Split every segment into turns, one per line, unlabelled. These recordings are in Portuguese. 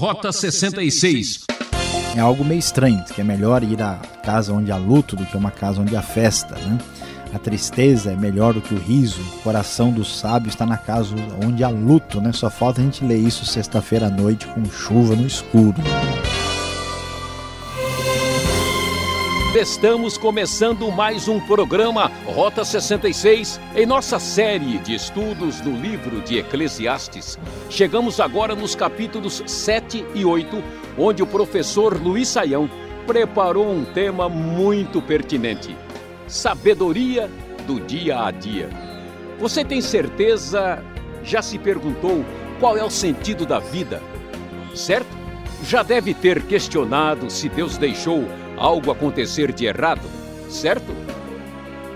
Rota 66.
É algo meio estranho, que é melhor ir à casa onde há luto do que uma casa onde há festa, né? A tristeza é melhor do que o riso, o coração do sábio está na casa onde há luto, né? Só falta a gente ler isso sexta-feira à noite com chuva no escuro.
Estamos começando mais um programa Rota 66 em nossa série de estudos no livro de Eclesiastes. Chegamos agora nos capítulos 7 e 8, onde o professor Luiz Saião preparou um tema muito pertinente sabedoria do dia a dia. Você tem certeza, já se perguntou qual é o sentido da vida? Certo? Já deve ter questionado se Deus deixou algo acontecer de errado, certo?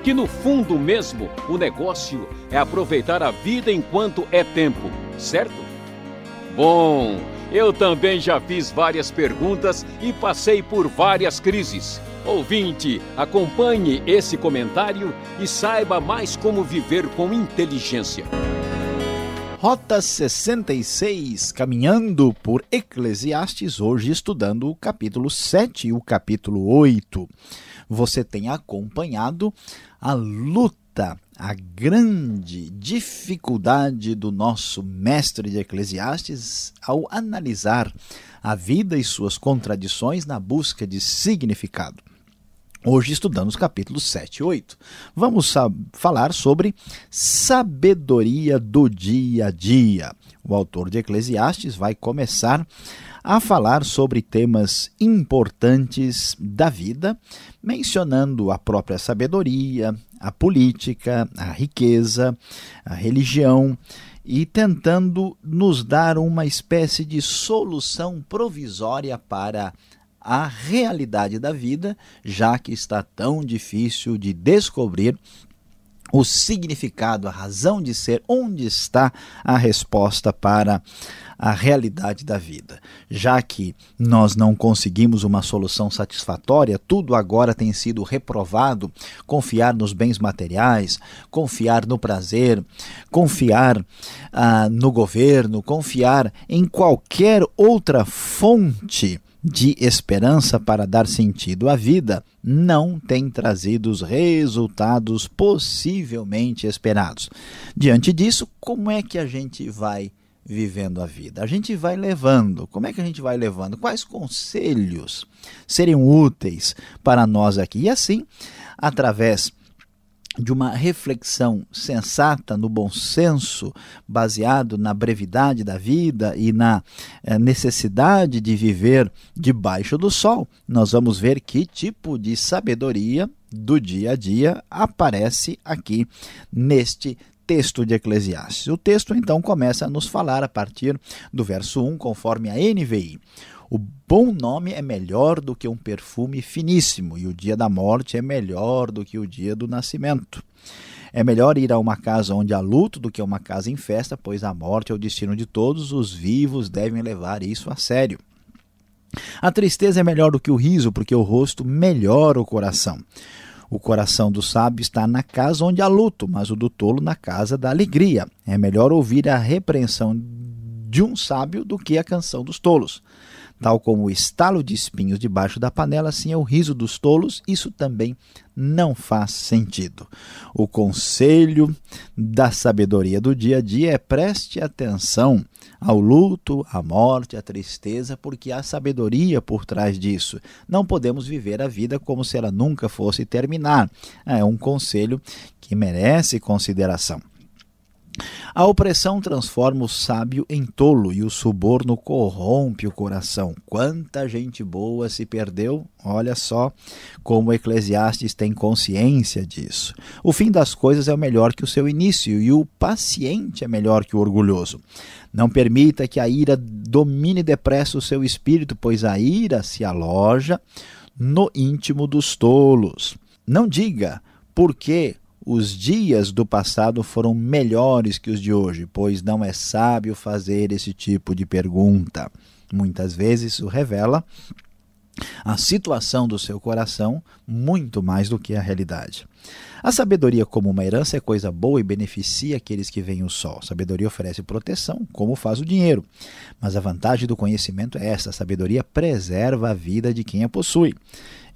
Que no fundo mesmo o negócio é aproveitar a vida enquanto é tempo, certo? Bom, eu também já fiz várias perguntas e passei por várias crises. Ouvinte, acompanhe esse comentário e saiba mais como viver com inteligência.
Rota 66, caminhando por Eclesiastes, hoje estudando o capítulo 7 e o capítulo 8. Você tem acompanhado a luta, a grande dificuldade do nosso mestre de Eclesiastes ao analisar a vida e suas contradições na busca de significado. Hoje estudamos capítulos 7 e 8. Vamos falar sobre sabedoria do dia a dia. O autor de Eclesiastes vai começar a falar sobre temas importantes da vida, mencionando a própria sabedoria, a política, a riqueza, a religião e tentando nos dar uma espécie de solução provisória para a realidade da vida, já que está tão difícil de descobrir o significado, a razão de ser, onde está a resposta para a realidade da vida. Já que nós não conseguimos uma solução satisfatória, tudo agora tem sido reprovado. Confiar nos bens materiais, confiar no prazer, confiar ah, no governo, confiar em qualquer outra fonte de esperança para dar sentido à vida não tem trazido os resultados possivelmente esperados. Diante disso, como é que a gente vai vivendo a vida? A gente vai levando. Como é que a gente vai levando? Quais conselhos seriam úteis para nós aqui? E assim, através de uma reflexão sensata no bom senso, baseado na brevidade da vida e na eh, necessidade de viver debaixo do sol, nós vamos ver que tipo de sabedoria do dia a dia aparece aqui neste texto de Eclesiastes. O texto então começa a nos falar a partir do verso 1, conforme a NVI. O bom nome é melhor do que um perfume finíssimo, e o dia da morte é melhor do que o dia do nascimento. É melhor ir a uma casa onde há luto do que a uma casa em festa, pois a morte é o destino de todos, os vivos devem levar isso a sério. A tristeza é melhor do que o riso, porque o rosto melhora o coração. O coração do sábio está na casa onde há luto, mas o do tolo na casa da alegria. É melhor ouvir a repreensão de um sábio do que a canção dos tolos. Tal como o estalo de espinhos debaixo da panela, assim é o riso dos tolos, isso também não faz sentido. O conselho da sabedoria do dia a dia é preste atenção ao luto, à morte, à tristeza, porque há sabedoria por trás disso. Não podemos viver a vida como se ela nunca fosse terminar. É um conselho que merece consideração. A opressão transforma o sábio em tolo e o suborno corrompe o coração. Quanta gente boa se perdeu, olha só como Eclesiastes tem consciência disso. O fim das coisas é melhor que o seu início e o paciente é melhor que o orgulhoso. Não permita que a ira domine depressa o seu espírito, pois a ira se aloja no íntimo dos tolos. Não diga por que os dias do passado foram melhores que os de hoje, pois não é sábio fazer esse tipo de pergunta. Muitas vezes isso revela a situação do seu coração muito mais do que a realidade. A sabedoria como uma herança é coisa boa e beneficia aqueles que veem o sol. A sabedoria oferece proteção, como faz o dinheiro. Mas a vantagem do conhecimento é essa: a sabedoria preserva a vida de quem a possui.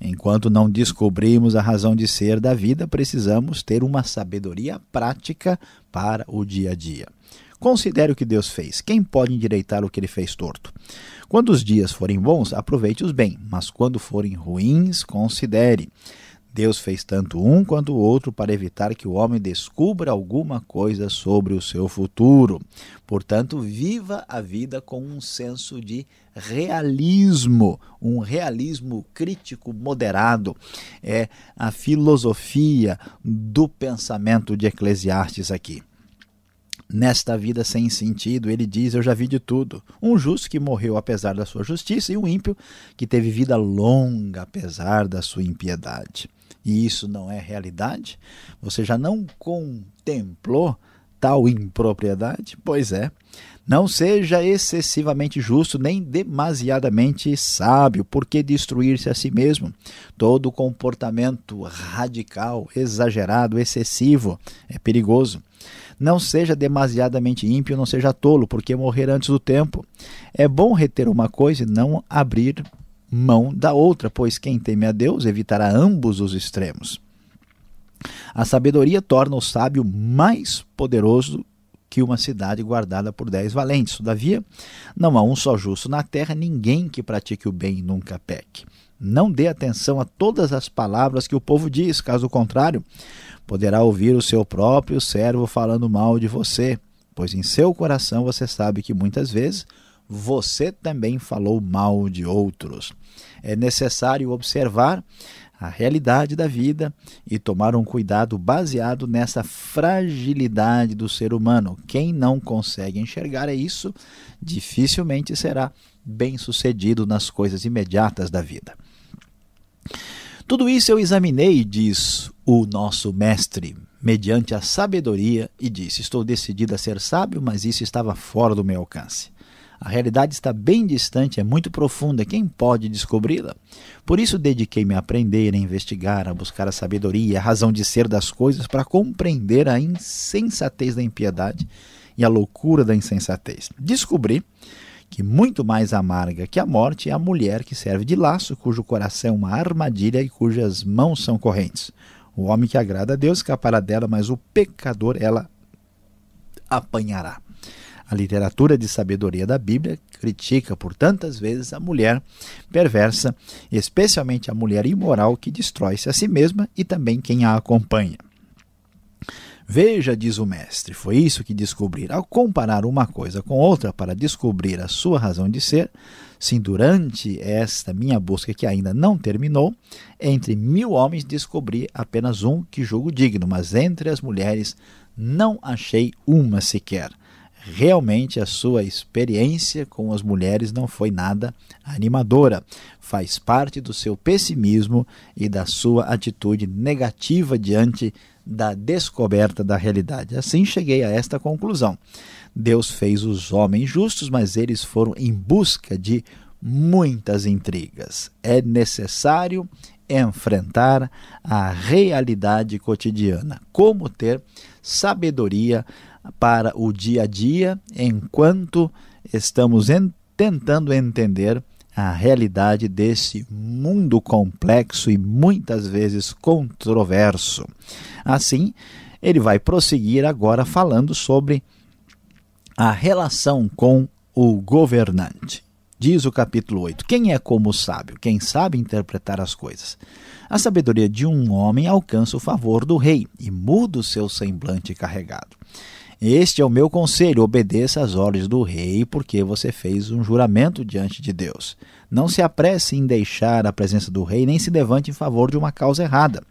Enquanto não descobrimos a razão de ser da vida, precisamos ter uma sabedoria prática para o dia a dia. Considere o que Deus fez. Quem pode endireitar o que ele fez torto? Quando os dias forem bons, aproveite-os bem, mas quando forem ruins, considere. Deus fez tanto um quanto o outro para evitar que o homem descubra alguma coisa sobre o seu futuro. Portanto, viva a vida com um senso de realismo, um realismo crítico moderado. É a filosofia do pensamento de Eclesiastes aqui nesta vida sem sentido, ele diz: Eu já vi de tudo. Um justo que morreu apesar da sua justiça, e um ímpio que teve vida longa apesar da sua impiedade. E isso não é realidade? Você já não contemplou tal impropriedade? Pois é. Não seja excessivamente justo nem demasiadamente sábio, porque destruir-se a si mesmo. Todo comportamento radical, exagerado, excessivo é perigoso. Não seja demasiadamente ímpio, não seja tolo, porque morrer antes do tempo. É bom reter uma coisa e não abrir mão da outra, pois quem teme a Deus evitará ambos os extremos. A sabedoria torna o sábio mais poderoso que uma cidade guardada por dez valentes. Todavia, não há um só justo na terra, ninguém que pratique o bem nunca peque. Não dê atenção a todas as palavras que o povo diz, caso contrário, poderá ouvir o seu próprio servo falando mal de você, pois em seu coração você sabe que muitas vezes você também falou mal de outros. É necessário observar a realidade da vida e tomar um cuidado baseado nessa fragilidade do ser humano. Quem não consegue enxergar isso, dificilmente será bem-sucedido nas coisas imediatas da vida. Tudo isso eu examinei, diz o nosso mestre, mediante a sabedoria, e disse: Estou decidido a ser sábio, mas isso estava fora do meu alcance. A realidade está bem distante, é muito profunda. Quem pode descobri-la? Por isso dediquei-me a aprender, a investigar, a buscar a sabedoria, a razão de ser das coisas, para compreender a insensatez da impiedade e a loucura da insensatez. Descobri que muito mais amarga que a morte é a mulher que serve de laço, cujo coração é uma armadilha e cujas mãos são correntes. O homem que agrada a Deus escapará dela, mas o pecador ela apanhará. A literatura de sabedoria da Bíblia critica por tantas vezes a mulher perversa, especialmente a mulher imoral que destrói-se a si mesma e também quem a acompanha. Veja, diz o mestre, foi isso que descobri. Ao comparar uma coisa com outra para descobrir a sua razão de ser, sim, durante esta minha busca que ainda não terminou, entre mil homens descobri apenas um que julgo digno, mas entre as mulheres não achei uma sequer. Realmente a sua experiência com as mulheres não foi nada animadora. Faz parte do seu pessimismo e da sua atitude negativa diante da descoberta da realidade. Assim cheguei a esta conclusão. Deus fez os homens justos, mas eles foram em busca de muitas intrigas. É necessário enfrentar a realidade cotidiana. Como ter sabedoria para o dia a dia enquanto estamos en tentando entender a realidade desse mundo complexo e muitas vezes controverso. Assim, ele vai prosseguir agora falando sobre a relação com o governante. Diz o capítulo 8: Quem é como o sábio? Quem sabe interpretar as coisas? A sabedoria de um homem alcança o favor do rei e muda o seu semblante carregado. Este é o meu conselho: obedeça às ordens do rei, porque você fez um juramento diante de Deus. Não se apresse em deixar a presença do rei, nem se levante em favor de uma causa errada,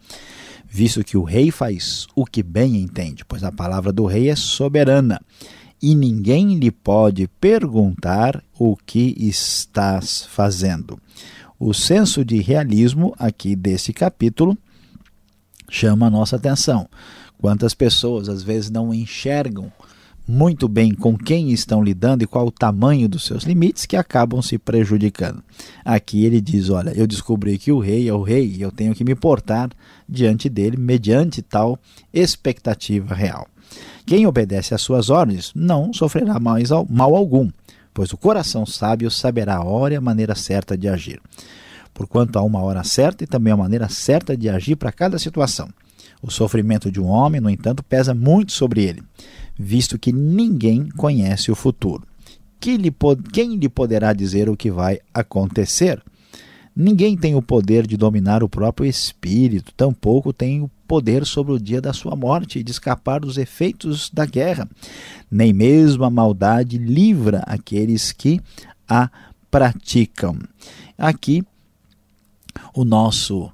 visto que o rei faz o que bem entende, pois a palavra do rei é soberana, e ninguém lhe pode perguntar o que estás fazendo. O senso de realismo aqui desse capítulo chama a nossa atenção. Quantas pessoas às vezes não enxergam muito bem com quem estão lidando e qual o tamanho dos seus limites que acabam se prejudicando. Aqui ele diz: Olha, eu descobri que o rei é o rei e eu tenho que me portar diante dele mediante tal expectativa real. Quem obedece às suas ordens não sofrerá mais mal algum, pois o coração sábio saberá a hora e a maneira certa de agir. Porquanto há uma hora certa e também a maneira certa de agir para cada situação. O sofrimento de um homem, no entanto, pesa muito sobre ele visto que ninguém conhece o futuro. Quem lhe poderá dizer o que vai acontecer? Ninguém tem o poder de dominar o próprio espírito, tampouco tem o poder sobre o dia da sua morte e de escapar dos efeitos da guerra. Nem mesmo a maldade livra aqueles que a praticam. Aqui, o nosso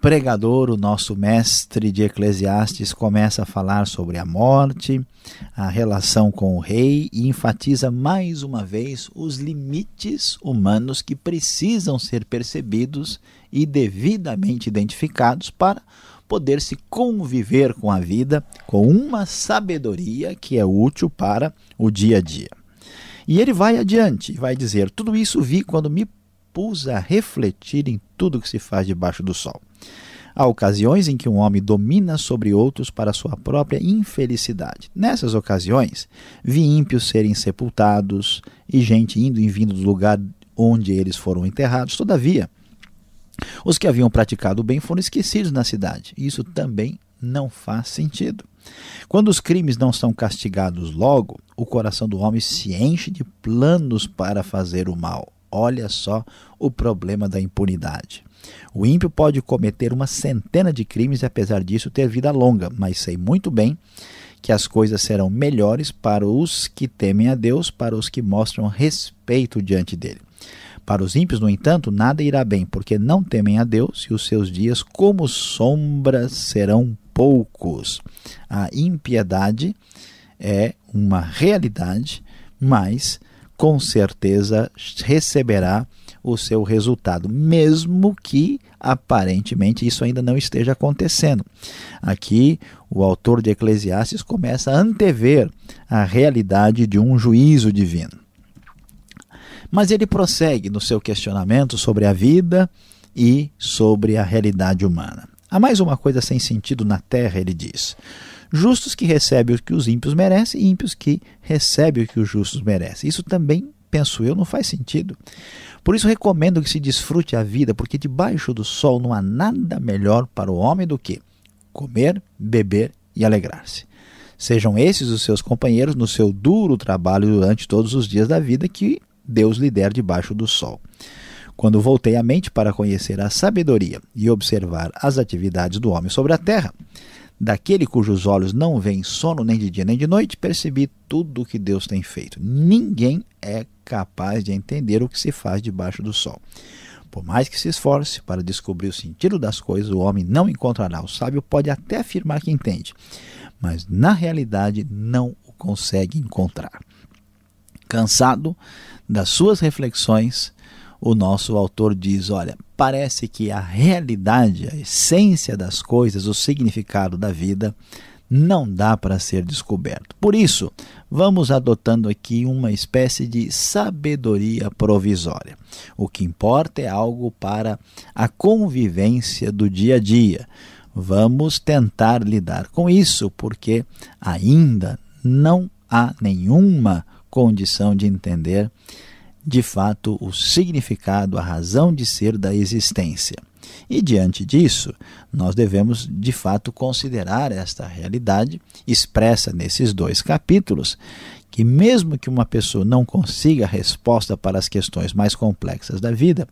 pregador, o nosso mestre de Eclesiastes, começa a falar sobre a morte, a relação com o rei e enfatiza mais uma vez os limites humanos que precisam ser percebidos e devidamente identificados para poder se conviver com a vida com uma sabedoria que é útil para o dia a dia. E ele vai adiante, vai dizer: Tudo isso vi quando me pus a refletir em tudo que se faz debaixo do sol. Há ocasiões em que um homem domina sobre outros para sua própria infelicidade. Nessas ocasiões, vi ímpios serem sepultados e gente indo e vindo do lugar onde eles foram enterrados. Todavia, os que haviam praticado o bem foram esquecidos na cidade. Isso também não faz sentido. Quando os crimes não são castigados logo, o coração do homem se enche de planos para fazer o mal. Olha só o problema da impunidade. O ímpio pode cometer uma centena de crimes e, apesar disso, ter vida longa, mas sei muito bem que as coisas serão melhores para os que temem a Deus, para os que mostram respeito diante dele. Para os ímpios, no entanto, nada irá bem, porque não temem a Deus e os seus dias, como sombras, serão poucos. A impiedade é uma realidade, mas com certeza receberá o seu resultado, mesmo que aparentemente isso ainda não esteja acontecendo. Aqui, o autor de Eclesiastes começa a antever a realidade de um juízo divino. Mas ele prossegue no seu questionamento sobre a vida e sobre a realidade humana. Há mais uma coisa sem sentido na terra, ele diz justos que recebem o que os ímpios merecem e ímpios que recebem o que os justos merecem. Isso também, penso eu, não faz sentido. Por isso recomendo que se desfrute a vida, porque debaixo do sol não há nada melhor para o homem do que comer, beber e alegrar-se. Sejam esses os seus companheiros no seu duro trabalho durante todos os dias da vida que Deus lhe der debaixo do sol. Quando voltei a mente para conhecer a sabedoria e observar as atividades do homem sobre a terra, daquele cujos olhos não veem sono nem de dia nem de noite, percebi tudo o que Deus tem feito. Ninguém é capaz de entender o que se faz debaixo do sol. Por mais que se esforce para descobrir o sentido das coisas, o homem não encontrará. O sábio pode até afirmar que entende, mas na realidade não o consegue encontrar. Cansado das suas reflexões, o nosso autor diz: olha, parece que a realidade, a essência das coisas, o significado da vida, não dá para ser descoberto. Por isso, vamos adotando aqui uma espécie de sabedoria provisória. O que importa é algo para a convivência do dia a dia. Vamos tentar lidar com isso, porque ainda não há nenhuma condição de entender de fato o significado, a razão de ser da existência. E diante disso, nós devemos de fato considerar esta realidade expressa nesses dois capítulos, que mesmo que uma pessoa não consiga resposta para as questões mais complexas da vida,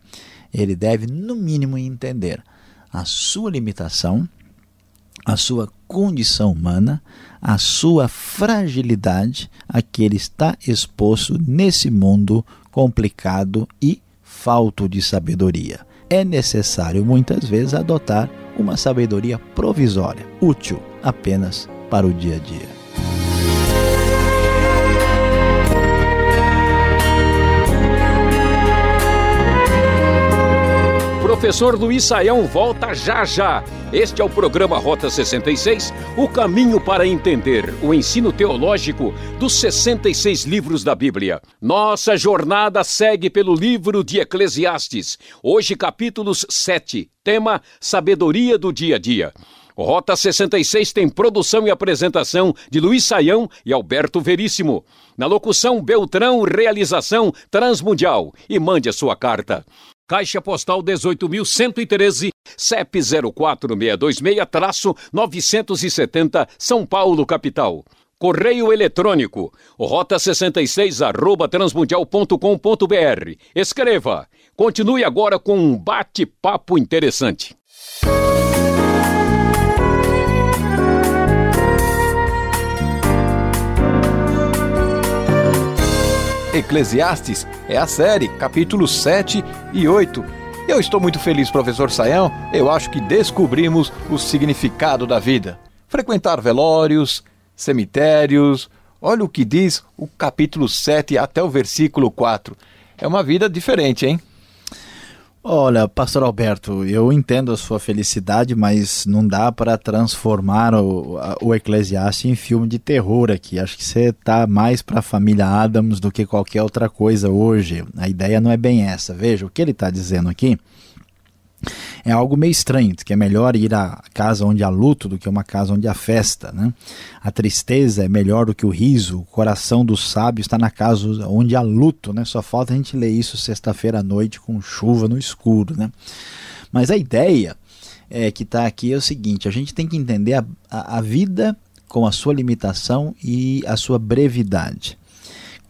ele deve no mínimo entender a sua limitação, a sua condição humana, a sua fragilidade a que ele está exposto nesse mundo complicado e falto de sabedoria. É necessário muitas vezes adotar uma sabedoria provisória, útil apenas para o dia a dia.
Professor Luiz Saião volta já já. Este é o programa Rota 66, o caminho para entender o ensino teológico dos 66 livros da Bíblia. Nossa jornada segue pelo livro de Eclesiastes. Hoje, capítulos 7, tema Sabedoria do Dia a Dia. Rota 66 tem produção e apresentação de Luiz Saião e Alberto Veríssimo. Na locução Beltrão, realização Transmundial. E mande a sua carta. Caixa Postal 18.113, CEP 04626-970, São Paulo, capital. Correio eletrônico, rota66 arroba transmundial.com.br. Escreva. Continue agora com um bate-papo interessante.
Eclesiastes é a série, capítulos 7 e 8. Eu estou muito feliz, professor Saião. Eu acho que descobrimos o significado da vida. Frequentar velórios, cemitérios. Olha o que diz o capítulo 7 até o versículo 4. É uma vida diferente, hein?
Olha, Pastor Alberto, eu entendo a sua felicidade, mas não dá para transformar o, o Eclesiastes em filme de terror aqui. Acho que você está mais para a família Adams do que qualquer outra coisa hoje. A ideia não é bem essa. Veja, o que ele está dizendo aqui é algo meio estranho, que é melhor ir à casa onde há luto do que uma casa onde há festa. Né? A tristeza é melhor do que o riso, o coração do sábio está na casa onde há luto. Né? Só falta a gente ler isso sexta-feira à noite com chuva no escuro. Né? Mas a ideia é, que está aqui é o seguinte: a gente tem que entender a, a, a vida com a sua limitação e a sua brevidade.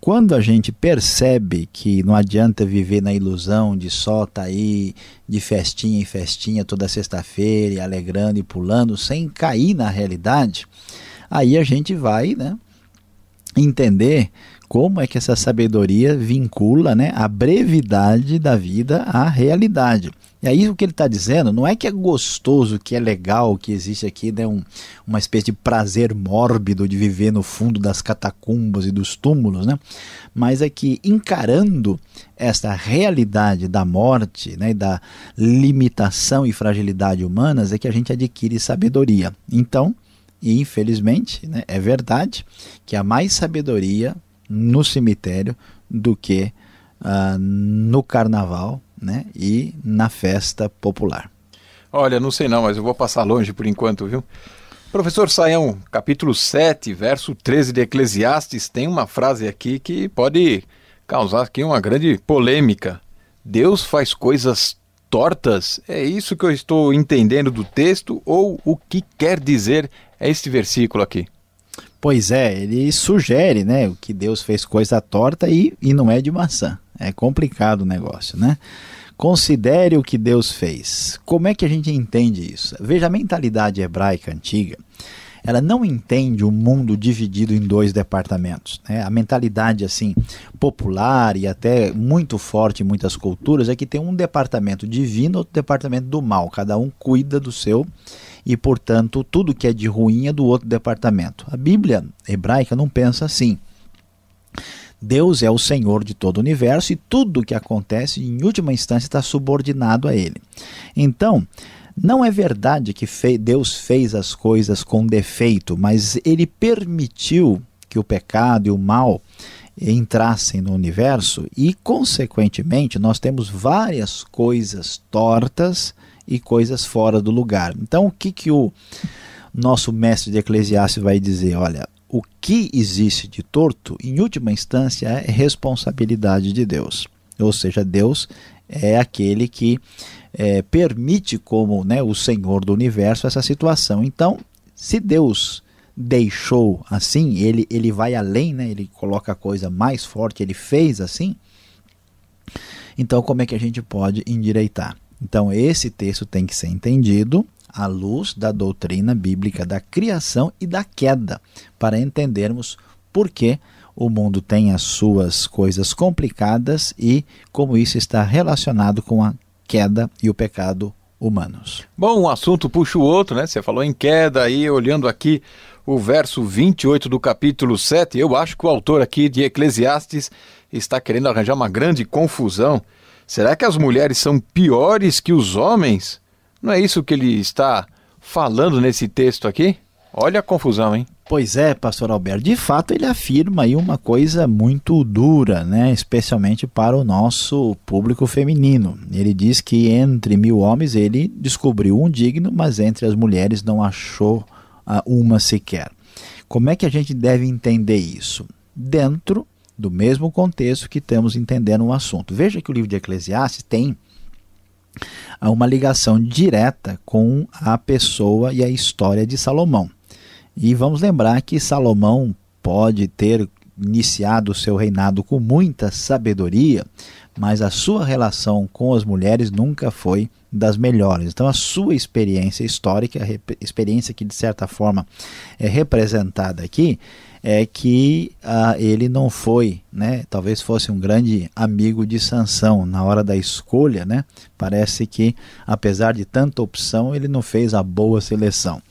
Quando a gente percebe que não adianta viver na ilusão de só estar tá aí de festinha em festinha toda sexta-feira, alegrando e pulando, sem cair na realidade, aí a gente vai né, entender como é que essa sabedoria vincula né, a brevidade da vida à realidade. E aí o que ele está dizendo não é que é gostoso, que é legal, que existe aqui né, um, uma espécie de prazer mórbido de viver no fundo das catacumbas e dos túmulos, né? mas é que encarando esta realidade da morte, né, da limitação e fragilidade humanas, é que a gente adquire sabedoria. Então, e infelizmente, né, é verdade que há mais sabedoria no cemitério do que uh, no carnaval né, e na festa popular.
Olha, não sei não, mas eu vou passar longe por enquanto, viu? Professor Saião, capítulo 7, verso 13 de Eclesiastes, tem uma frase aqui que pode causar aqui uma grande polêmica. Deus faz coisas tortas? É isso que eu estou entendendo do texto ou o que quer dizer este versículo aqui?
Pois é, ele sugere, né, que Deus fez coisa torta e, e não é de maçã. É complicado o negócio, né? Considere o que Deus fez. Como é que a gente entende isso? Veja, a mentalidade hebraica antiga, ela não entende o mundo dividido em dois departamentos. Né? A mentalidade assim popular e até muito forte em muitas culturas é que tem um departamento divino outro departamento do mal. Cada um cuida do seu e, portanto, tudo que é de ruim é do outro departamento. A Bíblia hebraica não pensa assim. Deus é o Senhor de todo o universo e tudo o que acontece, em última instância, está subordinado a Ele. Então, não é verdade que Deus fez as coisas com defeito, mas Ele permitiu que o pecado e o mal entrassem no universo e, consequentemente, nós temos várias coisas tortas e coisas fora do lugar. Então, o que, que o nosso mestre de Eclesiastes vai dizer? Olha, o que existe de torto, em última instância, é responsabilidade de Deus. Ou seja, Deus é aquele que é, permite, como né, o Senhor do universo, essa situação. Então, se Deus deixou assim, ele, ele vai além, né, ele coloca a coisa mais forte, ele fez assim. Então, como é que a gente pode endireitar? Então, esse texto tem que ser entendido à luz da doutrina bíblica da criação e da queda, para entendermos por que o mundo tem as suas coisas complicadas e como isso está relacionado com a queda e o pecado humanos.
Bom, um assunto puxa o outro, né? Você falou em queda aí, olhando aqui o verso 28 do capítulo 7, eu acho que o autor aqui de Eclesiastes está querendo arranjar uma grande confusão Será que as mulheres são piores que os homens? Não é isso que ele está falando nesse texto aqui? Olha a confusão, hein?
Pois é, pastor Alberto, de fato ele afirma aí uma coisa muito dura, né? especialmente para o nosso público feminino. Ele diz que entre mil homens ele descobriu um digno, mas entre as mulheres não achou uma sequer. Como é que a gente deve entender isso? Dentro do mesmo contexto que estamos entendendo o assunto. Veja que o livro de Eclesiastes tem uma ligação direta com a pessoa e a história de Salomão. E vamos lembrar que Salomão pode ter iniciado o seu reinado com muita sabedoria, mas a sua relação com as mulheres nunca foi das melhores. Então, a sua experiência histórica, experiência que de certa forma é representada aqui, é que ah, ele não foi, né? Talvez fosse um grande amigo de Sansão na hora da escolha, né? Parece que apesar de tanta opção, ele não fez a boa seleção.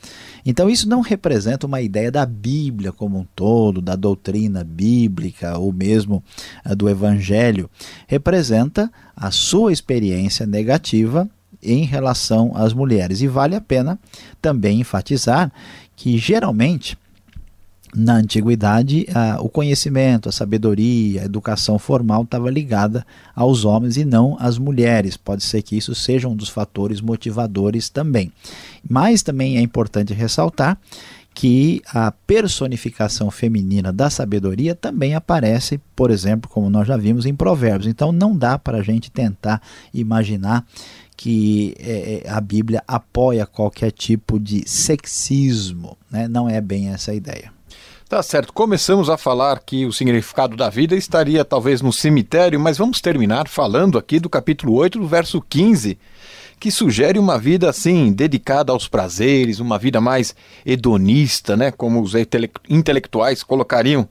Então isso não representa uma ideia da Bíblia como um todo, da doutrina bíblica ou mesmo ah, do evangelho. Representa a sua experiência negativa em relação às mulheres. E vale a pena também enfatizar que geralmente na antiguidade, o conhecimento, a sabedoria, a educação formal estava ligada aos homens e não às mulheres. Pode ser que isso seja um dos fatores motivadores também. Mas também é importante ressaltar que a personificação feminina da sabedoria também aparece, por exemplo, como nós já vimos em Provérbios. Então não dá para a gente tentar imaginar que é, é, a Bíblia apoia qualquer tipo de sexismo. Né? Não é bem essa a ideia.
Tá certo, começamos a falar que o significado da vida estaria talvez no cemitério, mas vamos terminar falando aqui do capítulo 8, do verso 15, que sugere uma vida assim, dedicada aos prazeres, uma vida mais hedonista, né, como os intelectuais colocariam.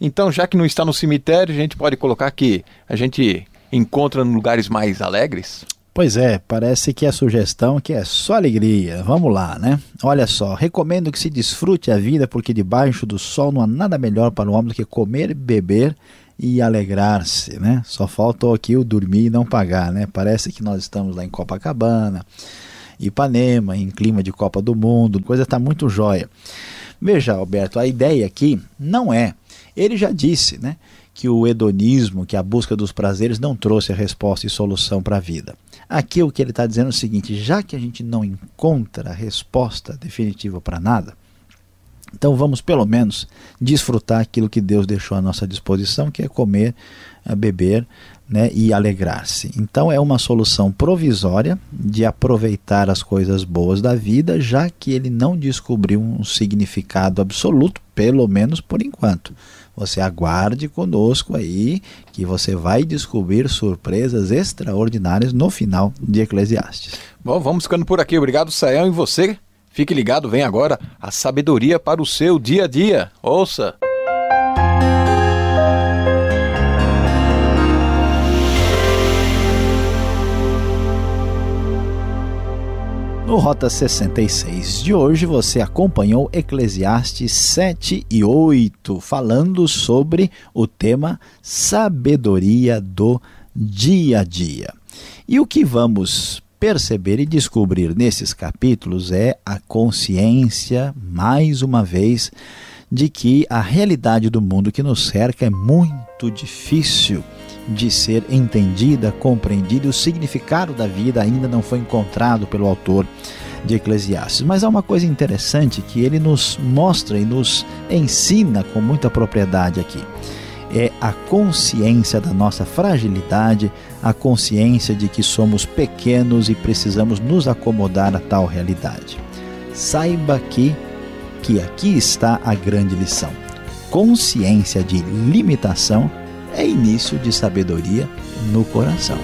Então, já que não está no cemitério, a gente pode colocar que a gente encontra em lugares mais alegres?
Pois é, parece que a sugestão que é só alegria. Vamos lá, né? Olha só, recomendo que se desfrute a vida porque debaixo do sol não há nada melhor para o homem do que comer, beber e alegrar-se, né? Só faltou aqui o dormir e não pagar, né? Parece que nós estamos lá em Copacabana, Ipanema, em clima de Copa do Mundo, coisa está muito jóia. Veja, Alberto, a ideia aqui não é, ele já disse, né? Que o hedonismo, que a busca dos prazeres não trouxe a resposta e solução para a vida. Aqui o que ele está dizendo é o seguinte: já que a gente não encontra resposta definitiva para nada, então vamos pelo menos desfrutar aquilo que Deus deixou à nossa disposição, que é comer, é beber né, e alegrar-se. Então é uma solução provisória de aproveitar as coisas boas da vida, já que ele não descobriu um significado absoluto, pelo menos por enquanto. Você aguarde conosco aí, que você vai descobrir surpresas extraordinárias no final de Eclesiastes.
Bom, vamos ficando por aqui. Obrigado, Sayão. E você? Fique ligado, vem agora a sabedoria para o seu dia a dia. Ouça!
No Rota 66 de hoje você acompanhou Eclesiastes 7 e 8, falando sobre o tema sabedoria do dia a dia. E o que vamos perceber e descobrir nesses capítulos é a consciência, mais uma vez, de que a realidade do mundo que nos cerca é muito difícil de ser entendida, compreendida, e o significado da vida ainda não foi encontrado pelo autor de Eclesiastes. Mas há uma coisa interessante que ele nos mostra e nos ensina com muita propriedade aqui. É a consciência da nossa fragilidade, a consciência de que somos pequenos e precisamos nos acomodar a tal realidade. Saiba que, que aqui está a grande lição. Consciência de limitação é início de sabedoria no coração.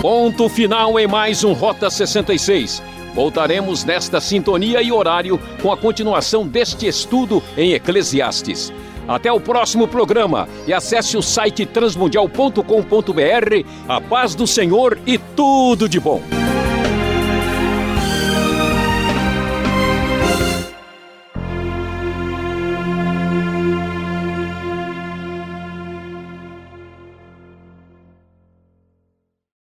Ponto final em mais um Rota 66. Voltaremos nesta sintonia e horário com a continuação deste estudo em Eclesiastes. Até o próximo programa e acesse o site transmundial.com.br. A paz do Senhor e tudo de bom.